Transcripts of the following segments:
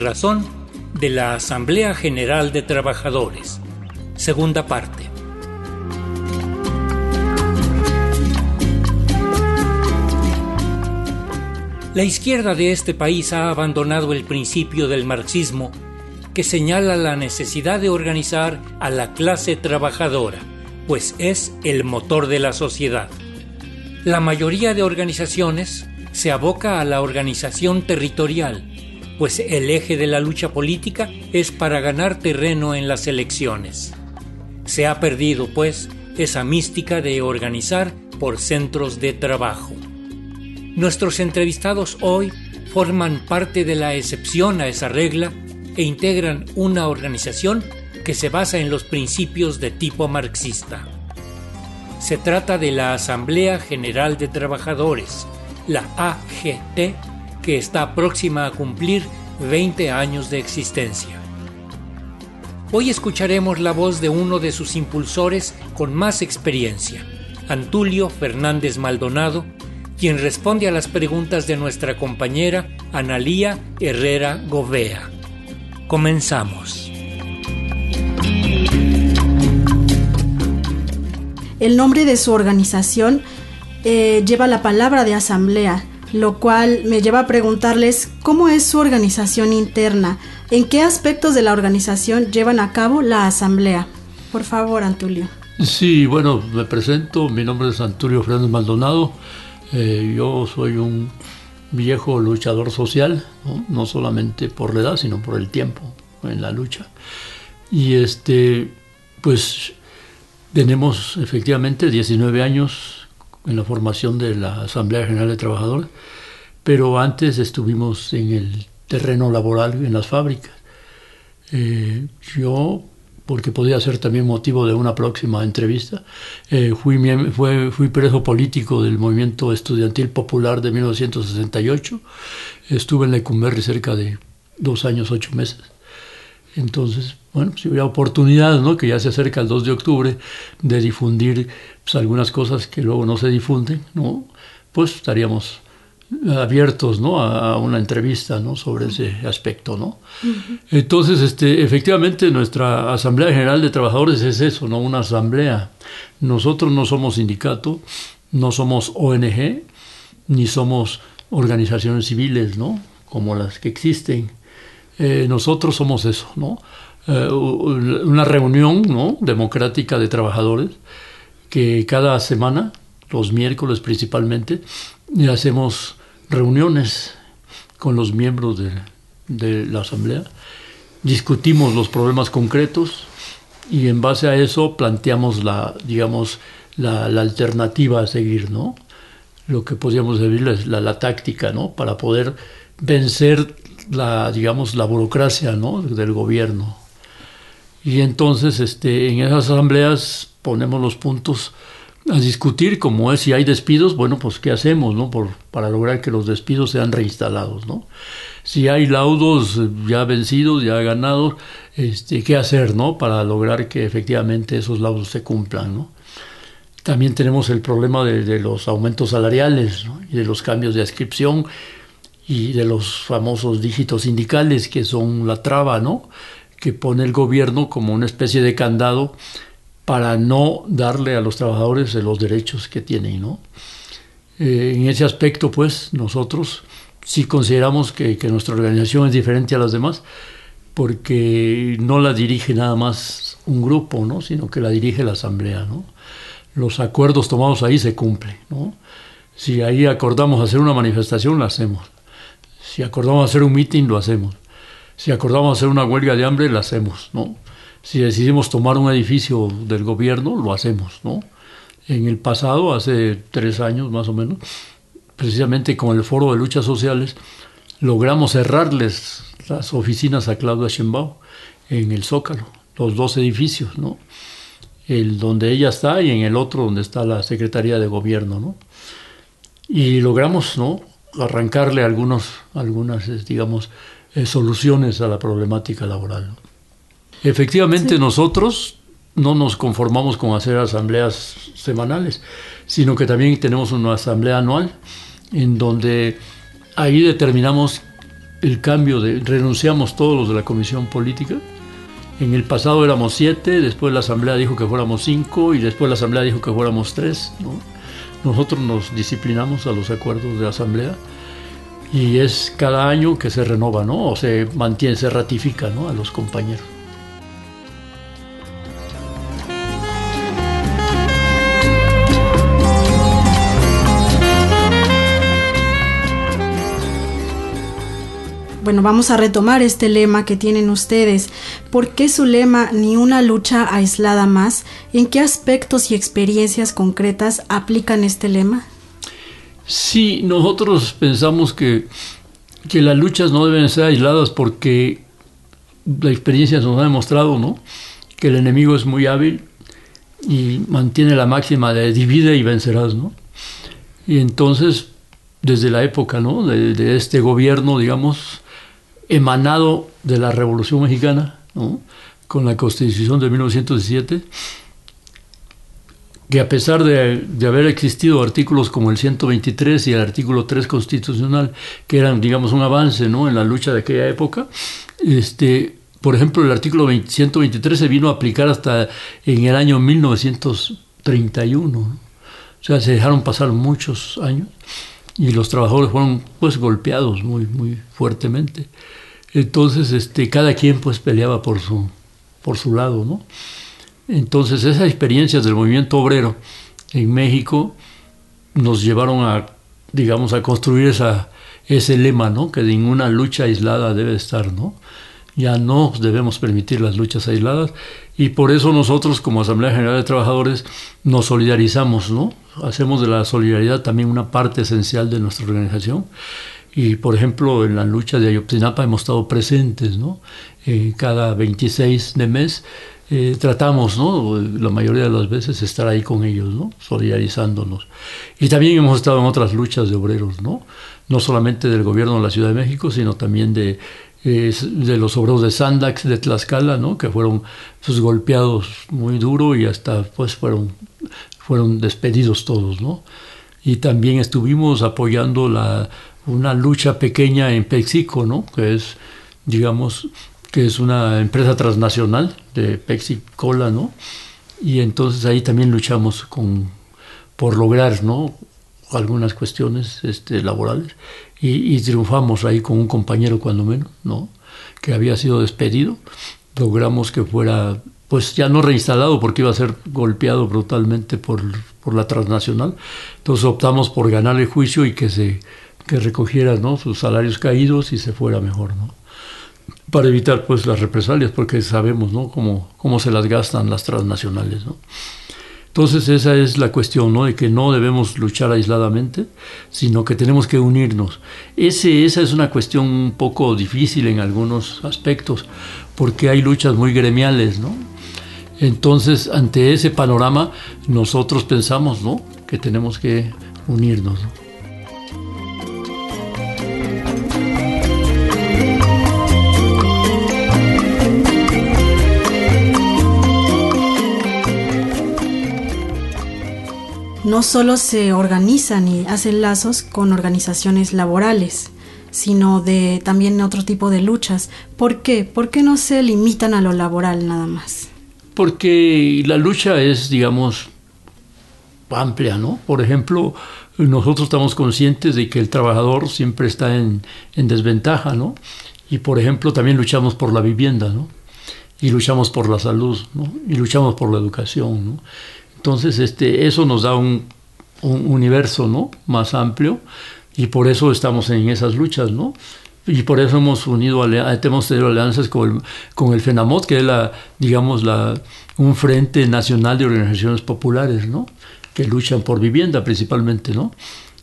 razón de la Asamblea General de Trabajadores. Segunda parte. La izquierda de este país ha abandonado el principio del marxismo que señala la necesidad de organizar a la clase trabajadora, pues es el motor de la sociedad. La mayoría de organizaciones se aboca a la organización territorial, pues el eje de la lucha política es para ganar terreno en las elecciones. Se ha perdido, pues, esa mística de organizar por centros de trabajo. Nuestros entrevistados hoy forman parte de la excepción a esa regla e integran una organización que se basa en los principios de tipo marxista. Se trata de la Asamblea General de Trabajadores, la AGT, que está próxima a cumplir 20 años de existencia. Hoy escucharemos la voz de uno de sus impulsores con más experiencia, Antulio Fernández Maldonado, quien responde a las preguntas de nuestra compañera Analía Herrera Govea. Comenzamos. El nombre de su organización eh, lleva la palabra de asamblea, lo cual me lleva a preguntarles cómo es su organización interna, en qué aspectos de la organización llevan a cabo la asamblea. Por favor, Antulio. Sí, bueno, me presento, mi nombre es Antulio Fernández Maldonado, eh, yo soy un viejo luchador social, ¿no? solamente por la edad, sino por el tiempo en la lucha. Y este, pues tenemos efectivamente 19 años en la formación de la Asamblea General de Trabajadores, pero antes estuvimos en el terreno laboral en las fábricas. Eh, yo porque podía ser también motivo de una próxima entrevista. Eh, fui, preso político del movimiento estudiantil popular de 1968. Estuve en Lecumberri cerca de dos años, ocho meses. Entonces, bueno, si hubiera oportunidad, ¿no? que ya se acerca el 2 de octubre, de difundir pues, algunas cosas que luego no se difunden, ¿no? pues estaríamos abiertos ¿no? a, una entrevista ¿no? sobre ese aspecto. ¿no? Entonces, este, efectivamente, nuestra Asamblea General de Trabajadores es eso, ¿no? una asamblea. Nosotros no somos sindicato, no somos ONG, ni somos organizaciones civiles, ¿no? como las que existen. Eh, nosotros somos eso, ¿no? Eh, una reunión ¿no? democrática de trabajadores que cada semana, los miércoles principalmente, hacemos reuniones con los miembros de, la Asamblea, discutimos los problemas concretos y en base a eso planteamos la, digamos, la, alternativa a seguir, ¿no? Lo que podríamos decir es la, táctica, ¿no? Para poder vencer la, digamos, la burocracia, ¿no? Del gobierno. Y entonces, este, en esas asambleas ponemos los puntos a discutir como es si hay despidos, bueno, pues qué hacemos, ¿no? Por, para lograr que los despidos sean reinstalados, ¿no? Si hay laudos ya vencidos, ya ganados, este, qué hacer, ¿no? Para lograr que efectivamente esos laudos se cumplan, ¿no? También tenemos el problema de, los aumentos salariales y de los cambios de adscripción y de los famosos dígitos sindicales que son la traba, ¿no? Que pone el gobierno como una especie de candado para no darle a los trabajadores los derechos que tienen, ¿no? Eh, en ese aspecto, pues, nosotros sí consideramos que, nuestra organización es diferente a las demás, porque no la dirige nada más un grupo, ¿no? Sino que la dirige la asamblea, ¿no? Los acuerdos tomados ahí se cumplen, ¿no? Si ahí acordamos hacer una manifestación, la hacemos. Si acordamos hacer un meeting, lo hacemos. Si acordamos hacer una huelga de hambre, la hacemos, ¿no? si decidimos tomar un edificio del gobierno, lo hacemos, ¿no? En el pasado, hace tres años más o menos, precisamente con el Foro de Luchas Sociales, logramos cerrarles las oficinas a Claudia Sheinbaum en el Zócalo, los dos edificios, ¿no? El donde ella está y en el otro donde está la Secretaría de Gobierno, ¿no? Y logramos, ¿no? Arrancarle algunos, algunas, digamos, eh, soluciones a la problemática laboral. Efectivamente, nosotros no nos conformamos con hacer asambleas semanales, sino que también tenemos una asamblea anual en donde ahí determinamos el cambio de renunciamos todos los de la comisión política. En el pasado éramos siete, después la asamblea dijo que fuéramos cinco y después la asamblea dijo que fuéramos tres. Nosotros nos disciplinamos a los acuerdos de asamblea y es cada año que se renova, ¿no? O se mantiene, se ratifica, ¿no? A los compañeros. Bueno, vamos a retomar este lema que tienen ustedes. ¿Por qué su lema ni una lucha aislada más? ¿En qué aspectos y experiencias concretas aplican este lema? Sí, nosotros pensamos que, que las luchas no deben ser aisladas porque la experiencia nos ha demostrado ¿no? que el enemigo es muy hábil y mantiene la máxima de divide y vencerás. ¿no? Y entonces, desde la época ¿no? de, de este gobierno, digamos, emanado de la Revolución Mexicana, con la Constitución de 1917, que a pesar de, haber existido artículos como el 123 y el artículo 3 constitucional, que eran, digamos, un avance ¿no? en la lucha de aquella época, este, por ejemplo, el artículo 123 se vino a aplicar hasta en el año 1931. O sea, se dejaron pasar muchos años y los trabajadores fueron pues golpeados muy, muy fuertemente. Entonces, este, cada quien pues peleaba por su, por su lado, ¿no? Entonces, esas experiencias del movimiento obrero en México nos llevaron a, digamos, a construir esa, ese lema, ¿no? Que ninguna lucha aislada debe estar, ¿no? Ya no debemos permitir las luchas aisladas y por eso nosotros como Asamblea General de Trabajadores nos solidarizamos, ¿no? Hacemos de la solidaridad también una parte esencial de nuestra organización y por ejemplo, en la lucha de Ayotzinapa hemos estado presentes, ¿no? Eh, cada 26 de mes eh, tratamos, ¿no? La mayoría de las veces estar ahí con ellos, ¿no? Solidarizándonos. Y también hemos estado en otras luchas de obreros, ¿no? No solamente del gobierno de la Ciudad de México, sino también de, eh, de los obreros de Sandax, de Tlaxcala, ¿no? Que fueron pues, golpeados muy duro y hasta pues fueron, fueron despedidos todos, ¿no? Y también estuvimos apoyando la una lucha pequeña en Pexico, ¿no? Que es, digamos, que es una empresa transnacional de Pexicola, ¿no? Y entonces ahí también luchamos con, por lograr, ¿no? Algunas cuestiones este, laborales y, y, triunfamos ahí con un compañero cuando menos, ¿no? Que había sido despedido. Logramos que fuera, pues ya no reinstalado porque iba a ser golpeado brutalmente por, por la transnacional. Entonces optamos por ganar el juicio y que se que recogiera ¿no? sus salarios caídos y se fuera mejor, ¿no? Para evitar pues las represalias, porque sabemos ¿no? cómo, cómo se las gastan las transnacionales, ¿no? Entonces esa es la cuestión, ¿no? De que no debemos luchar aisladamente, sino que tenemos que unirnos. Ese, esa es una cuestión un poco difícil en algunos aspectos, porque hay luchas muy gremiales, ¿no? Entonces, ante ese panorama, nosotros pensamos, ¿no? Que tenemos que unirnos, ¿no? No solo se organizan y hacen lazos con organizaciones laborales, sino de también otro tipo de luchas. ¿Por qué? ¿Por qué no se limitan a lo laboral nada más? Porque la lucha es, digamos, amplia, ¿no? Por ejemplo, nosotros estamos conscientes de que el trabajador siempre está en, en desventaja, ¿no? Y por ejemplo, también luchamos por la vivienda, ¿no? Y luchamos por la salud, ¿no? Y luchamos por la educación, ¿no? Entonces, este, eso nos da un, universo ¿no? más amplio y por eso estamos en esas luchas, ¿no? Y por eso hemos unido, hemos tenido alianzas con el, con el FENAMOT, que es la, digamos, la, un frente nacional de organizaciones populares, ¿no? Que luchan por vivienda principalmente, ¿no?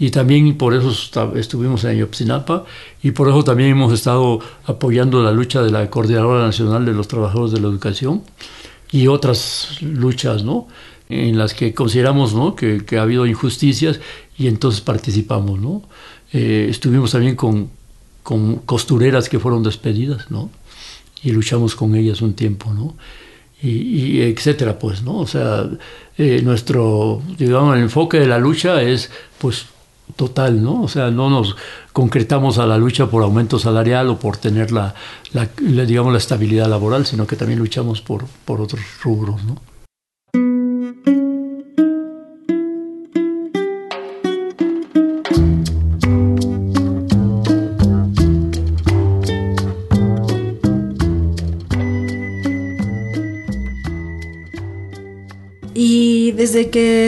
Y también por eso estuvimos en Ayotzinapa y por eso también hemos estado apoyando la lucha de la Coordinadora Nacional de los Trabajadores de la Educación y otras luchas, ¿no? En las que consideramos ¿no? que, ha habido injusticias y entonces participamos. ¿no? Eh, estuvimos también con, con, costureras que fueron despedidas ¿no? y luchamos con ellas un tiempo. ¿no? Y, etcétera, pues, ¿no? O sea, eh, nuestro, digamos, el enfoque de la lucha es, pues, total, ¿no? O sea, no nos concretamos a la lucha por aumento salarial o por tener la, digamos, la estabilidad laboral, sino que también luchamos por, por otros rubros, ¿no?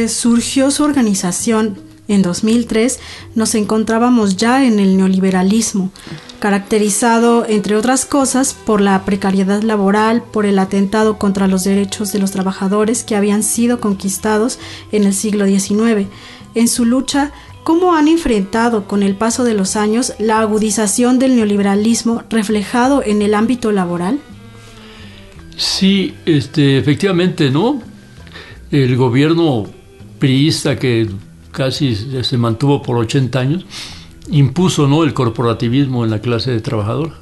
Surgió su organización, en 2003 nos encontrábamos ya en el neoliberalismo, caracterizado, entre otras cosas, por la precariedad laboral, por el atentado contra los derechos de los trabajadores que habían sido conquistados en el siglo XIX. En su lucha, ¿cómo han enfrentado con el paso de los años la agudización del neoliberalismo reflejado en el ámbito laboral? Sí, este, efectivamente, ¿no? El gobierno priista que casi se mantuvo por 80 años, impuso ¿no? el corporativismo en la clase de trabajador.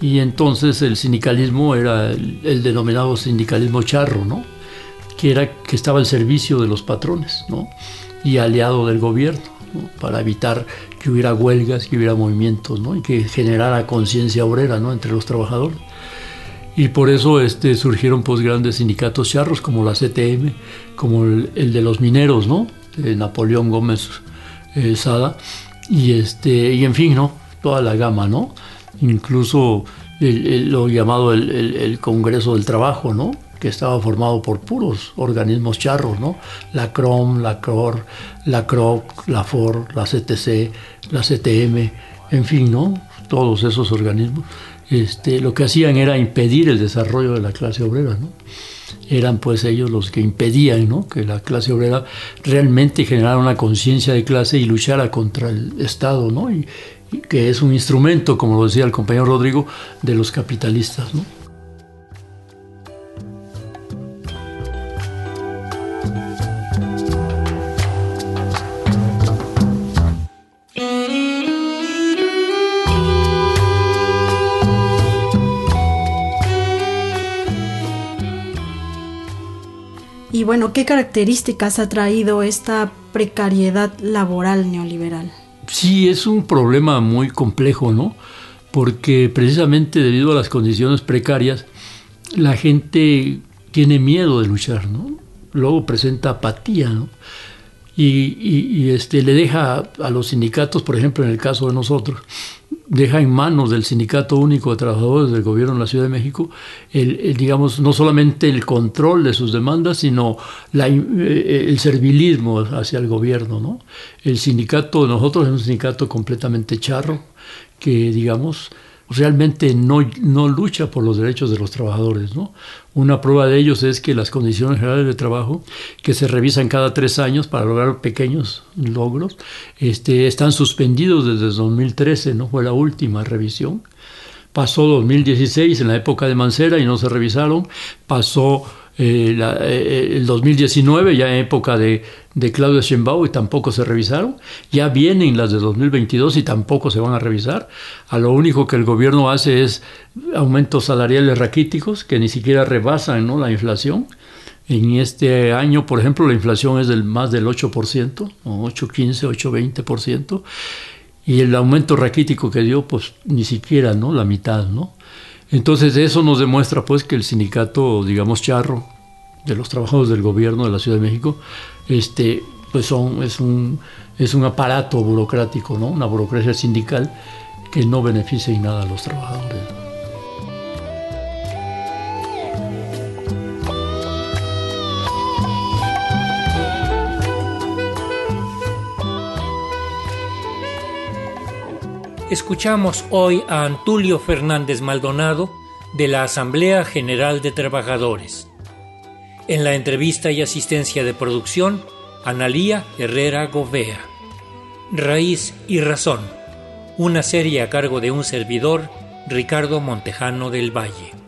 Y entonces el sindicalismo era el, denominado sindicalismo charro, ¿no? que, era, que estaba al servicio de los patrones ¿no? y aliado del gobierno, para evitar que hubiera huelgas, que hubiera movimientos ¿no? y que generara conciencia obrera ¿no? entre los trabajadores. Y por eso este, surgieron pues, grandes sindicatos charros como la CTM, como el, de los mineros, ¿no? Napoleón Gómez eh, Sada, y, este, y en fin, ¿no? Toda la gama, ¿no? Incluso lo llamado el, Congreso del Trabajo, ¿no? que estaba formado por puros organismos charros, ¿no? La CROM, la CROR, la CROC, la FOR, la CTC, la CTM, en fin, ¿no? Todos esos organismos, este, lo que hacían era impedir el desarrollo de la clase obrera, ¿no? eran pues ellos los que impedían que la clase obrera realmente generara una conciencia de clase y luchara contra el Estado, ¿no? que es un instrumento, como lo decía el compañero Rodrigo, de los capitalistas. ¿no? ¿Qué características ha traído esta precariedad laboral neoliberal? Sí, es un problema muy complejo, ¿no? Porque precisamente debido a las condiciones precarias, la gente tiene miedo de luchar, ¿no? Luego presenta apatía, ¿no? Y, este, le deja a los sindicatos, por ejemplo, en el caso de nosotros, deja en manos del Sindicato Único de Trabajadores del Gobierno de la Ciudad de México, el, digamos, no solamente el control de sus demandas, sino la, eh, el servilismo hacia el gobierno. ¿no? El sindicato, nosotros es un sindicato completamente charro, que, digamos, realmente no, no lucha por los derechos de los trabajadores. ¿no? Una prueba de ellos es que las condiciones generales de trabajo, que se revisan cada tres años para lograr pequeños logros, este, están suspendidos desde 2013, no fue la última revisión. Pasó 2016 en la época de Mancera y no se revisaron. Pasó eh, eh, el 2019, ya en época de, de Claudia Sheinbaum, y tampoco se revisaron. Ya vienen las de 2022 y tampoco se van a revisar. A lo único que el gobierno hace es aumentos salariales raquíticos que ni siquiera rebasan ¿no? la inflación. En este año, por ejemplo, la inflación es del más del 8%, 8,15, 8,20%, y el aumento raquítico que dio, pues ni siquiera, ¿no? La mitad, ¿no? Entonces eso nos demuestra pues que el sindicato, digamos, charro, de los trabajadores del gobierno de la Ciudad de México, este, pues son, es, un, es un aparato burocrático, ¿no? una burocracia sindical que no beneficia en nada a los trabajadores. Escuchamos hoy a Antulio Fernández Maldonado de la Asamblea General de Trabajadores. En la entrevista y asistencia de producción, Analía Herrera Govea. Raíz y Razón, una serie a cargo de un servidor, Ricardo Montejano del Valle.